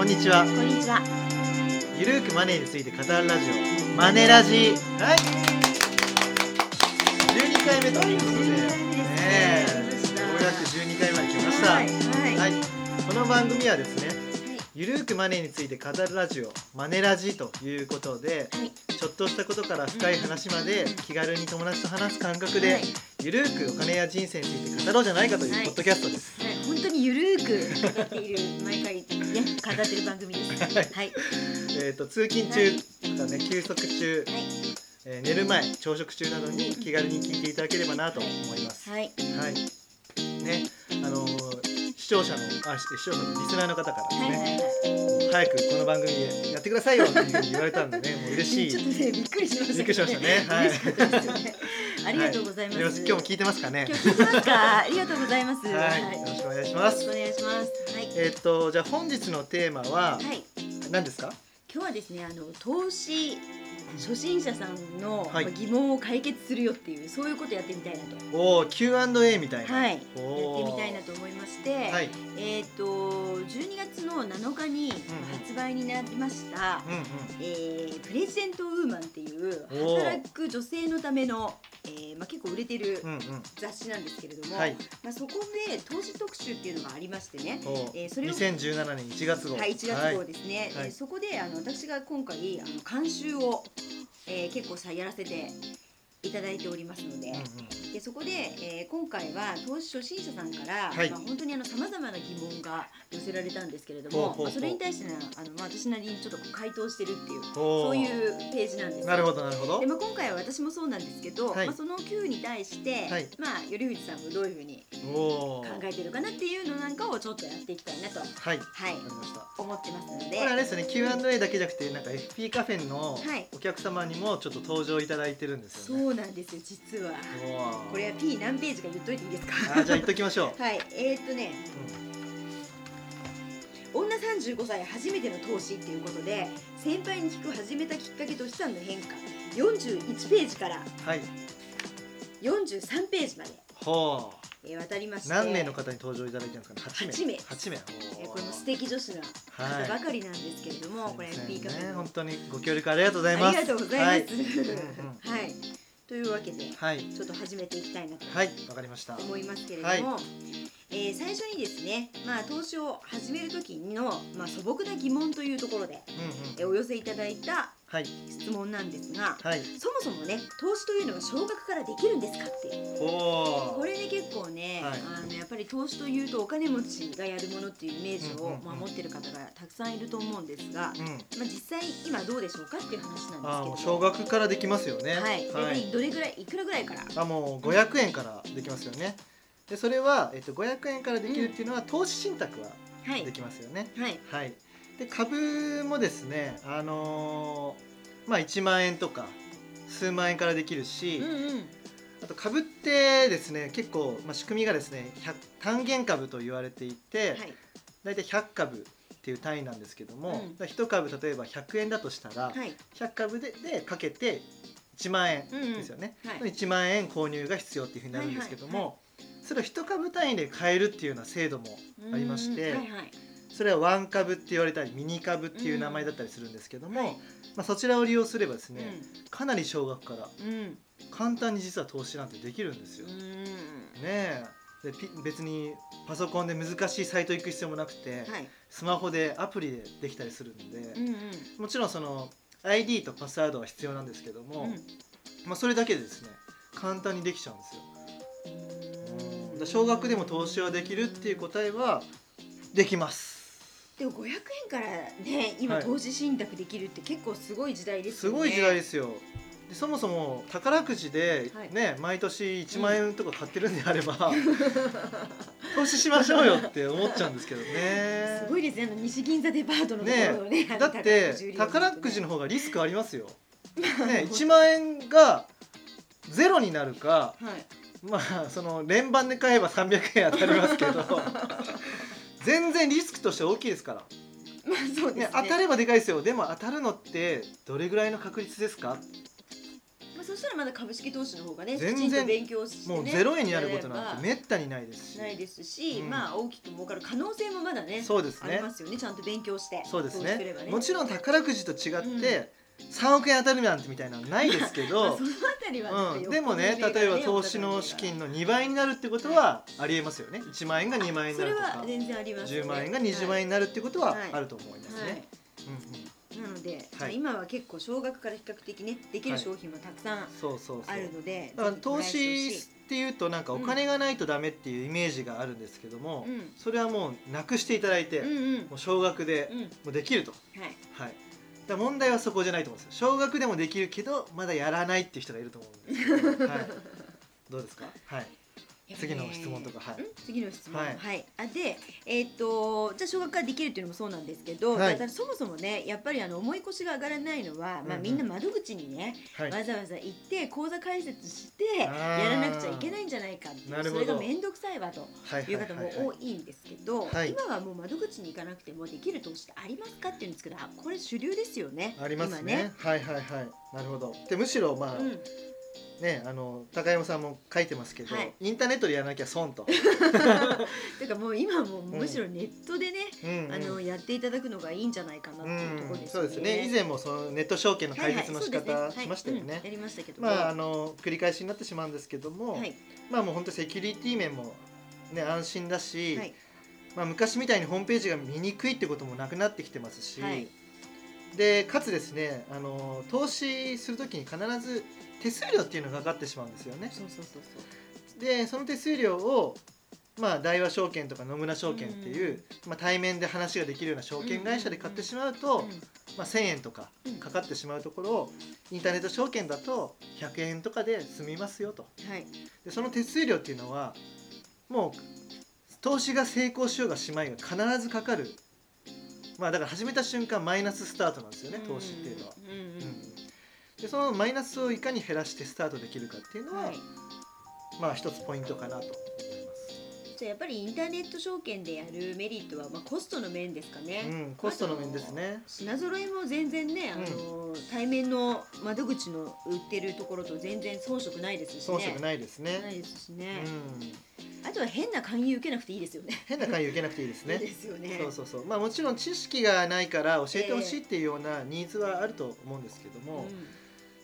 こんにちは。こんにちは。ゆるーくマネーについて語るラジオ。マネラジ。はい。12回目ということで。ねえ。ようやく12回まで来ました。はい。この番組はですねゆるーくマネーについて語るラジオ。マネラジということではい。ちょっとしたことから深い話まで気軽に友達と話す感覚ではい。ゆるーくお金や人生について語ろうじゃないかといはい。うポッドキャストです当にゆるーく語っている毎回ね語ってる番組です。はいはい。えー、と通勤中とかね休息中、はい。えー寝る前朝食中などに気軽に聞いていただければなと思います。はい。はい。ね、あのー視聴者のあ視聴者のリスナーの方からですはい。ね、はい。早くこの番組でやってくださいよっていうふうに言われたんでね、もう嬉しい。ちょっとねびっくりしました、びっくりしましたねはいありがとうございます。よろし今日も聞いてますかね？今。日聞いてますか？ありがとうございます。はい、よろしくお願いします。お願いします。はい。えっ、とじゃあ本日のテーマははい。何ですか？今日はですねあの投資初心者さんの疑問を解決するよっていうそういうことやってみたいなと。おお Q&A みたいな。はい、やってみたいなと思いまして、はい。えっ、と12月の7日に発売になりました、うんうん。えープレジデントウーマンっていう働く女性のための、えーまあ、結構売れてるうんうん。雑誌なんですけれども、はい。まあ、そこで投資特集っていうのがありましてね、えーそれを2017年1月号。はい、1月号ですね、はいえーそこであの私が今回あの監修を、えー結構さやらせていただいておりますので,、うんうん。でそこで、えー今回は投資初心者さんから、はいまあ、本当にさまざまな疑問が寄せられたんですけれどもまあ、それに対してねあの、まあ、私なりにちょっと回答してるっていうそういうページなんですよなるほどなるほどで。まあ、今回は私もそうなんですけど、はいまあ、その Q に対して、はいまあ、頼藤さんもどういうふうに。考えてるかなっていうのなんかをちょっとやっていきたいなと、はい。わはい。思ってますので。これあれですね Q&A だけじゃなくてなんか FP カフェのはいお客様にもちょっと登場いただいてるんですそよね。うなんですよ実はこれは P 何ページか言っといていいですか？あじゃあ言っときましょう。はいえー、っとね女35歳初めての投資っていうことで先輩に聞く始めたきっかけと資産の変化41ページからはい。43ページまで、ほえー渡りましう。て何名の方に登場いただいてるんですかね？八名。八名八名。えーこれも素敵女子なはい方ばかりなんですけれども、これ FP カフェ本当にご協力ありがとうございます。ありがとうございます。はい。はい、というわけではい。ちょっと始めていきたいなとはい。わかりました。思いますけれども、はいえー最初にですね、まあ、投資を始める時の、まあ、素朴な疑問というところで、うんうん。えーお寄せいただいたはい。質問なんですが、はい。そもそもね投資というのは少額からできるんですかっていう。これね結構ね、はいあのやっぱり投資というとお金持ちがやるものっていうイメージを、うんうんうんまあ、持ってる方がたくさんいると思うんですが、うん。まあ、実際今どうでしょうかっていう話なんですけれど少額からできますよね。はい、大はい体どれぐらいいくらぐらいから？あもう500円からできますよね。でそれは、えっと、500円からできるっていうのは、投資信託ははいできますよね。はいはい、で株もですね、あのーまあ、1万円とか数万円からできるし、うんうん。あと株ってですね結構、まあ、仕組みがですね100単元株と言われていて、はい。大体100株っていう単位なんですけども、うん。だ1株例えば100円だとしたら、はい。100株ででかけて1万円うんうん。ですよね。はい。1万円購入が必要っていうふうになるんですけども、はいはいそれを1株単位で買えるっていうような制度もありましてうん。はいはいそれはワン株って言われたりミニ株っていう名前だったりするんですけども、はい。まあ、そちらを利用すればですね、うかなり少額からんうん。簡単に実は投資なんてできるんですよ。うねでピ別にパソコンで難しいサイト行く必要もなくて、はい。スマホでアプリでできたりするんで、うんうん。もちろんその ID とパスワードは必要なんですけども、うん。まあ、それだけでですね簡単にできちゃうんですよ。うん。だから少額でも投資はできるっていう答えはできますでも500円からね今はい。投資信託できるって結構すごい時代ですよね。すごい時代ですよ。でそもそも宝くじではい。ね、毎年1万円とか買ってるんであれば、投資しましょうよって思っちゃうんですけどね。すごいですね。あの西銀座デパートのところのねあのだって宝くじの方がリスクありますよ、ね、1万円がゼロになるかはい。まあその連番で買えば300円当たりますけど全然リスクとして大きいですから。まあそうですね。ね、当たればでかいですよ。でも当たるのってどれぐらいの確率ですか？まあ、そしたらまだ株式投資の方がね全然きちんと勉強して、ね、もうゼロ円になることなんてめったにないですし。ないですし、うん。まあ大きく儲かる可能性もまだねそうですね。ありますよね。ちゃんと勉強してそうです投資すればね。もちろん宝くじと違って3億円当たるなんてみたいなのないですけ まあどうん、でもね例えば投資の資金の2倍になるってことはありえますよね。1万円が2万円になるとかは全然あります、ね、10万円が20万円になるってことははい。あると思いますはい。ね。うんうん。なので、はい。今は結構少額から比較的ねできる商品もたくさんあるので、だから投資っていうとなんかお金がないとダメっていうイメージがあるんですけども、ほしいそれはもうなくしていただいて、うんうんうん。もう少額でうん。もうできると、はい。はい、だ問題はそこじゃないと思うんですよ。少額でもできるけどまだやらないっていう人がいると思うんですけど、はい、どうですか？はい次の質問とかはい。ん？次の質問？ははい。い、あでえーっとじゃあ小学からできるっていうのもそうなんですけど、はい。だそもそもねやっぱりあの重い腰が上がらないのは、まあうん。うんみんな窓口にね、はい。わざわざ行って口座開設してやらなくちゃいけないんじゃないかっていうなるほど。それが面倒くさいわとはいいう方も多いんですけど、はい。今はもう窓口に行かなくてもできる投資ってありますかっていうんですけどあこれ主流ですよねあります今ね。はいはいはい。なるほど。でむしろまあ、うん、ねあの高山さんも書いてますけど、はい。インターネットでやらなきゃ損と、てかもう今もうむしろネットでね、うんうん。あのやっていただくのがいいんじゃないかなっていうところですそうですね。以前もそのネット証券の解説の仕方しましたよね。やりましたけども。まああの繰り返しになってしまうんですけども、はい。まあもう本当セキュリティ面もね安心だし、はい。まあ昔みたいにホームページが見にくいってこともなくなってきてますし、はい。でかつですねあの投資するときに必ず手数料っていうのがかかってしまうんですよね。そうそうそうそう。でその手数料をまあ大和証券とか野村証券っていう、まあ、対面で話ができるような証券会社で買ってしまうと、うんまあ、1,000円とかうん。かかってしまうところをインターネット証券だと100円とかで済みますよと。はい。でその手数料っていうのはもう投資が成功しようがしまいが必ずかかる。まあだから始めた瞬間マイナススタートなんですよね投資っていうのは。うんでそのマイナスをいかに減らしてスタートできるかっていうのは、はいまあ一つポイントかなと思います。じゃあやっぱりインターネット証券でやるメリットは、まあ、コストの面ですかね、うん、コストの面ですね。品揃えも全然ね、あの対面の窓口の売ってるところと全然遜色ないですしね遜色ないですなね。いですしうね、ん、あとは変な勧誘受けなくていいですよね変な会受けなくていいですいいでね。すよねそうそうそう。まあもちろん知識がないから教えてほしいっていうようなニーズはあると思うんですけども、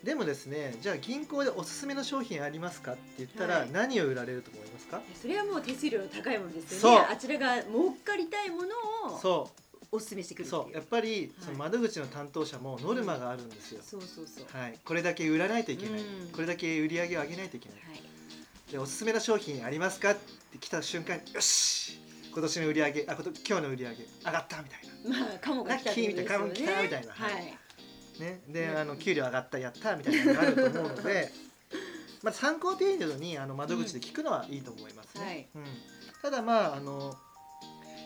でもですね、じゃあ銀行でおすすめの商品ありますかって言ったらはい。何を売られると思いますか？それはもう手数料の高いものですそう。よねあちらが儲かりたいものをそお勧めしてくう、るっていう。そう、やっぱりはい。その窓口の担当者もノルマがあるんですよ。そうそうそう。はい、これだけ売らないといけない、うん。これだけ売り上げを上げないといけない。はい。でおすすめの商品ありますかって来た瞬間よし！今年の売り上げあこと今日の売り上げ上がったみたいまあカモが来たみたいなカモ来たみたいな。はい。なね。で、うん。あの給料上がったやったみたいなのがあると思うので まあ参考程度にあの窓口で聞くのはいいと思いますね、はい。うん、ただまああの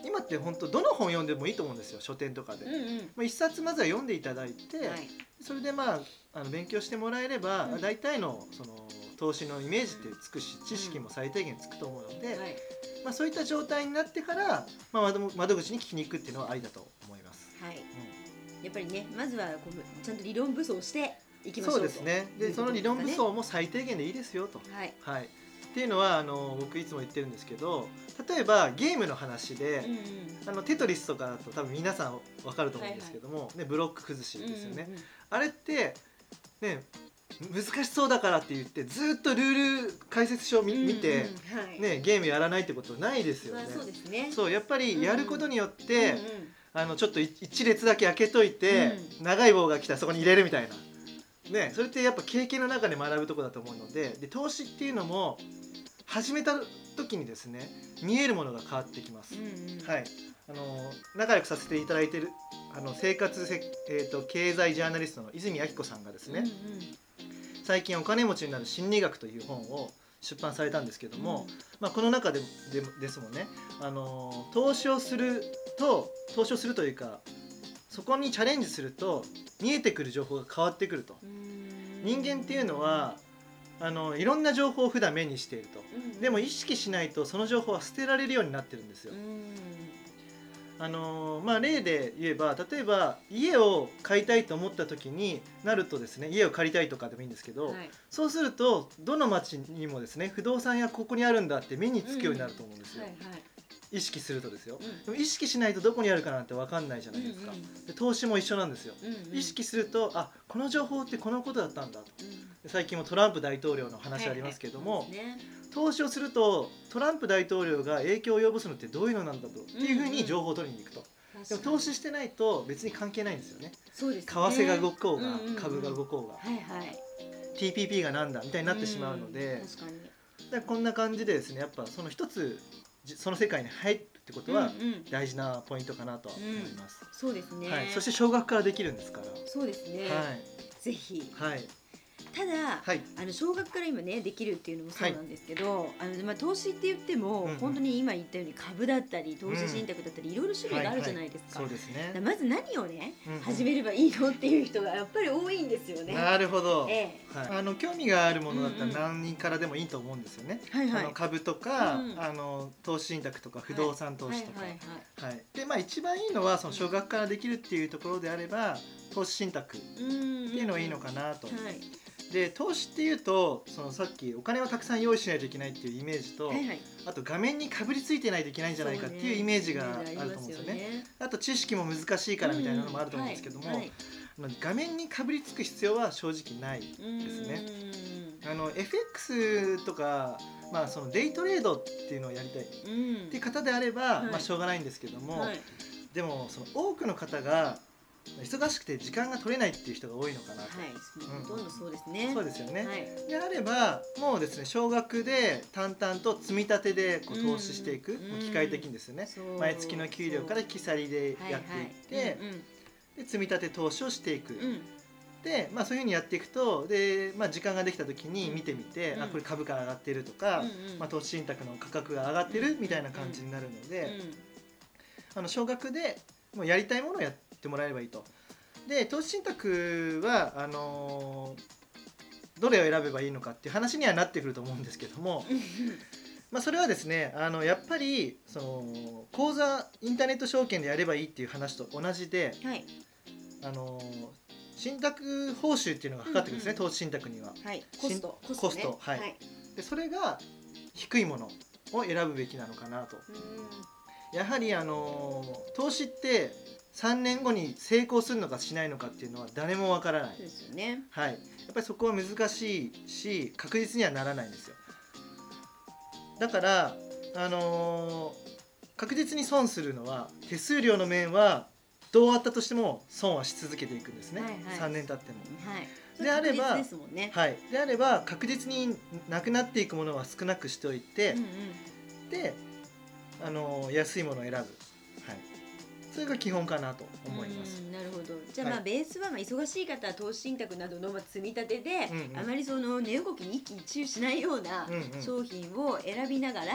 今って本当どの本読んでもいいと思うんですよ書店とかで、うんうん。まあ、一冊まずは読んでいただいて、はい。それでまああの勉強してもらえれば、うん。大体のその投資のイメージってつくし知識も最低限つくと思うので、はい。まあ、そういった状態になってから、まあ、窓窓口に聞きに行くっていうのはありだと思います。はいやっぱりねまずはこうちゃんと理論武装していきうん、ましょと。そううですね。でその理論武装も最低限でいいで。すよと。はい。はい、っていうのはあの僕いつも言ってるんですけど例えばゲームの話で、うんうん。あのテトリスとかだと多分皆さん分かると思うんですけども、ね、ブロック崩しですよね。うんうんうん。あれってね難しそうだからって言ってずっとルール解説書を見,、見て、うんうん。はい。ね、ゲームやらないってことないですよね。まあそうですね。そうやっぱりやることによって、うんうんあのちょっとい一列だけ開けといて、長い棒が来たらそこに入れるみたいな。ね、それってやっぱ経験の中で学ぶところだと思うのでで投資っていうのも始めた時にですね見えるものが変わってきます。うんうんはい、あの仲良くさせていただいているあの生活せ、えー、と経済ジャーナリストの泉明子さんがですね、うんうん最近お金持ちになる心理学という本を出版されたんですけども、まあ、この中ででですもんね。あの投資をすると投資をするというかそこにチャレンジすると見えてくる情報が変わってくると。うん。人間っていうのはあのいろんな情報を普段目にしていると。うん。でも意識しないとその情報は捨てられるようになってるんですよ。うんあのーまあ例で言えば例えば家を買いたいと思った時になるとですね家を借りたいとかでもいいんですけど、はい。そうするとどの町にもですね不動産屋ここにあるんだって目につくようになると思うんですよ、はいはい。意識するとですよ、うん。でも意識しないとどこにあるかなんて分かんないじゃないですか、うんで投資も一緒なんですよ、うんうん意識するとあこの情報ってこのことだったんだと。うん。で最近もトランプ大統領の話ありますけども、はいはい投資をするとトランプ大統領が影響を及ぼすのってどういうのなんだとっていうふうに情報を取りに行くと、でも投資してないと別に関係ないんですよね。そうですね。為替が動こうが、うんうんうん。株が動こうが、はいはい。TPP がなんだみたいになってしまうので。ん、確かに。でこんな感じでですねやっぱその一つじその世界に入るってことはうんうん。大事なポイントかなとは思います、そうですね、はい、そして少額からできるんですから、そうですね、ぜひ。はいはいただ、はい。あの少額から今ねできるっていうのもそうなんですけど、あのまあ投資って言っても、うんうん。本当に今言ったように株だったり投資信託だったり、いろいろ種類があるじゃないですか。そうですね。まず何をね、うんうん。始めればいいのっていう人がやっぱり多いんですよね。なるほど、えはい、あの興味があるものだったうんうん。ら何人からでもいいと思うんですよね、はいはい。あの株とか、うんあの投資信託とか不動産投資とか、はいはいはい。でまあ一番いいのはその少額からできるっていうところであれば投資信託っはい、うんていうのがいいのかなと、はいで投資っていうとそのさっきお金をたくさん用意しないといけないっていうイメージと、はいはい。あと画面にかぶりついてないといけないんじゃないかっていうイメージがあると思うんですよね。あと知識も難しいからみたいなのもあると思うんですけども、うんはい。あの画面にかぶりつく必要は正直ないですね。あの FX とか、まあ、そのデイトレードっていうのをやりたいっうん。ていう方であれば、はい。まあ、しょうがないんですけども、はい。でもその多くの方が忙しくて時間が取れないっていう人が多いのかなと、はい、ほとんどそうですね。そうですよね。はい。であればもうですね少額で淡々と積み立てでこう投資していく、うん機械的にですよね、毎月の給料から木去りでやっていって、で積み立て投資をしていく、うんうんで、まあ、そういうふうにやっていくとで、まあ、時間ができた時に見てみて、うん。あこれ株価が上がってるとか、うんうん。まあ、投資信託の価格が上がってるみたいな感じになるので、あの少額でもうやりたいものをやってもらえればいいと。で投資信託はあのーどれを選べばいいのかっていう話にはなってくると思うんですけども、う んまあ、それはですねあのやっぱりその口座インターネット証券でやればいいっていう話と同じで、はい。あのー信託報酬っていうのがかかってくるんですね、うんうん投資信託には。はい。コストコストね。はい。はい。でそれが低いものを選ぶべきなのかなと。うん。やはりあのー投資って3年後に成功するのかしないのかっていうのは誰もわからないそう、ですよね。はい、やっぱりそこは難しいし確実にはならないんですよだからあのー確実に損するのは手数料の面はどうあったとしても損はし続けていくんですね、はいはい3年経っても。はい。であればね。はい、であれば確実になくなっていくものは少なくしておいて、うんうんであの安いものを選ぶ、はい、それが基本かなと思います。うんなるほど。じゃあまあはいベースはまあ忙しい方は投資信託などのまあ積み立てで、うんうん。あまりその値動きに一喜一憂しないようなうんうん。商品を選びながら、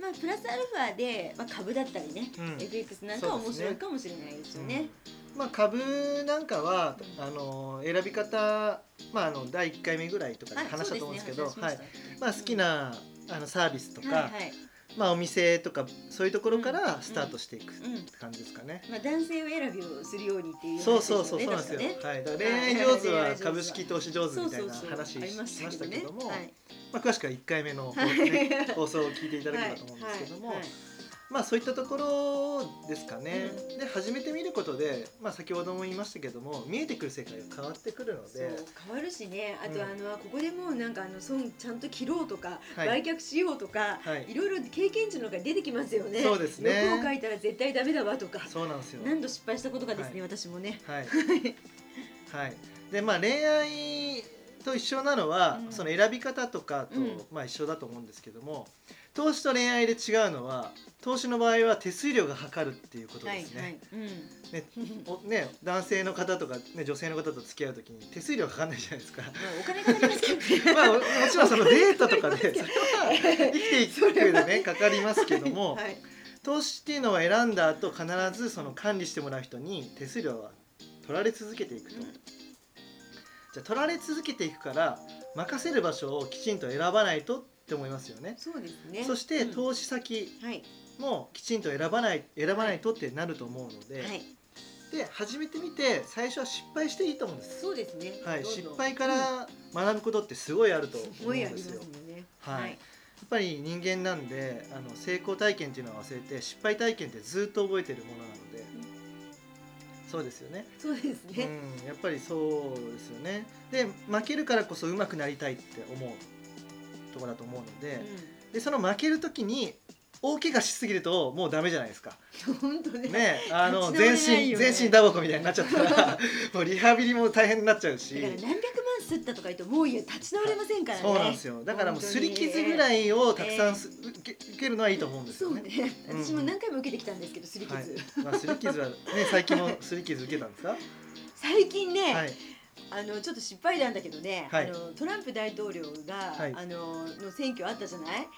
まあプラスアルファでまあ株だったりね、うん。うん FX なんかは面白いかもしれないですよね。うんまあ、株なんかはあの選び方、まあ、あの第1回目ぐらいとかで話したと思うんですけど、はいそうはい。まあ、好きな、あのサービスとか、はいはい。まあ、お店とかそういうところかうんらスタートしていくってうん感じですかね。まあ男性を選びをするようにっていう話そうそうそうそうなんですよ。はい、恋愛上手はは。い株式投資上手みたいな話しましたけども、はい。まあ、詳しくは1回目のね、放送を聞いていただければと思うんですけども、はい。はいまあそういったところですかね。うんで始めてみることで、まあ、先ほども言いましたけども見えてくる世界が変わってくるのそうで。変わるしねあと、うんあのここでもうなんかあの損ちゃんと切ろうとか、はい売却しようとか、はいいろいろ経験値のが出てきますよねそうですね欲を書いたら絶対ダメだわとかそうなんですよ。何度失敗したことかですね、は私もねはい。はい。でまあ恋愛と一緒なのは、うん。その選び方とかと、うん。まあ一緒だと思うんですけども、投資と恋愛で違うのは投資の場合は手数料がかかるっていうことですね。はいはい、うん。ねおね男性の方とかね女性の方と付き合うときに手数料かかんないじゃないですか。まあお金かかりますけどね。まあももちろんそのデートとかでそれは生きていく上でねかかりますけども、はい。投資っていうのは選んだ後必ずその管理してもらう人に手数料は取られ続けていくと、うんじゃあ取られ続けていくから任せる場所をきちんと選ばないとって思いますよね。そうですね。そしてうん。投資先はい。もきちんと選ばない選ばないとってなると思うので、はい。で始めてみて最初は失敗していいと思うんです。そうですね。はい、失敗から学ぶことってすごいあると思うんですよ。よね。はい。やっぱり人間なんであの成功体験っていうのは忘れて失敗体験ってずっと覚えてるものなので、そうですよね。そうですね、うん、やっぱりそうですよね。で負けるからこそ上手くなりたいって思うところだと思うので、でその負ける時に大怪我しすぎるともうダメじゃないですか。うん、本当ねね、あの全身全身打撲みたいになっちゃったら もうリハビリも大変になっちゃうし何百万吸ったとか言うともういや立ち直れませんからね。そうなんですよ。だからもうすり傷ぐらいをたくさんす、受け受けるのはいいと思うんですよね。そうね。うん。私も何回も受けてきたんですけどすり傷、はい。まあ、すり傷はね最近もすり傷受けたんですか？最近ね、はい。あのちょっと失敗談だけどね、はい。あのトランプ大統領が、はい。あのの選挙あったじゃない？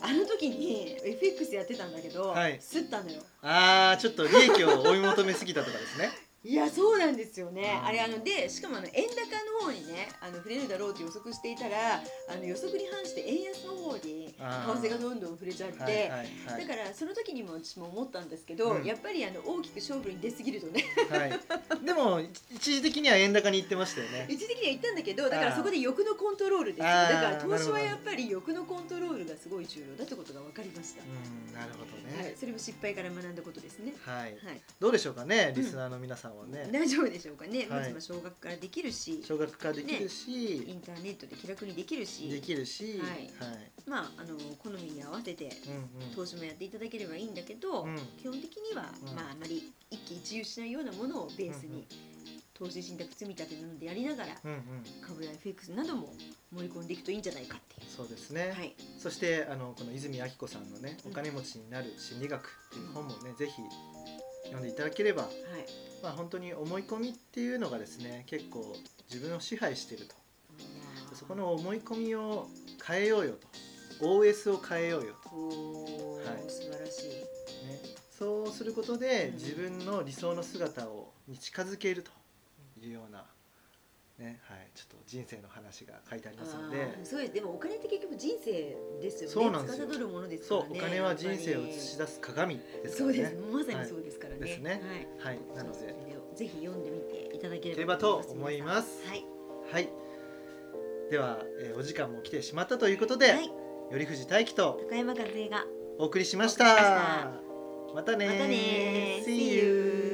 あの時に FX やってたんだけど、はい。吸ったのよ。ああちょっと利益を追い求めすぎたとかですね。いやそうなんですよね、うん。あれあのでしかもあの円高の方にねあの触れるだろうって予測していたらあの予測に反して円安の方に為替がどんどん触れちゃって、はいはいはい。だからその時にも私も思ったんですけど、うん。やっぱりあの大きく勝負に出過ぎるとね。はい。でも一時的には円高に行ってましたよね。一時的には言ったんだけどだからそこで欲のコントロールですだから投資はやっぱり欲のコントロールがすごい重要だってことが分かりました、うんなるほどはい。ね。、それも失敗から学んだことですね。はい。はい。どうでしょうかねリスナーの皆さんはね。大丈夫でしょうかね、はいまずは小学からできるし小学からできるし、インターネットで気楽にできるしできるし、はいはい。まああの好みに合わせてうんうん。投資もやっていただければいいんだけど、うん基本的には、うんまああまり一喜一憂しないようなものをベースに、投資信託積み立てなどでやりながらうんうん。株や FX なども盛り込んでいくといいんじゃないかっていそうですね。う。はい、そしてあのこの泉明子さんのね「うんお金持ちになる心理学」っていう本もね、ぜひ読んでいただければ、はい、まあ、本当に思い込みっていうのがですね結構自分を支配していると。そこの思い込みを変えようよと。OS を変えようよおー、はい。素晴らしい。と、ね、そうすることでうん自分の理想の姿をに近づけるというような、ねはい、ちょっと人生の話が書いてありますので。そうです。でもお金って結局人生ですよね。そうなんですよ。司るものですかそうらねお金は人生を映し出す鏡ですからね。そうです。まさにそうですからね、ですね。はい。はい、なので。ぜひ読んでみていただければと思います。はい、はい。では、えーお時間も来てしまったということで、はい、頼藤大樹と高山和恵がお送りしました。また。ねまたね See you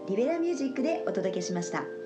リベラミュージックでお届けしました。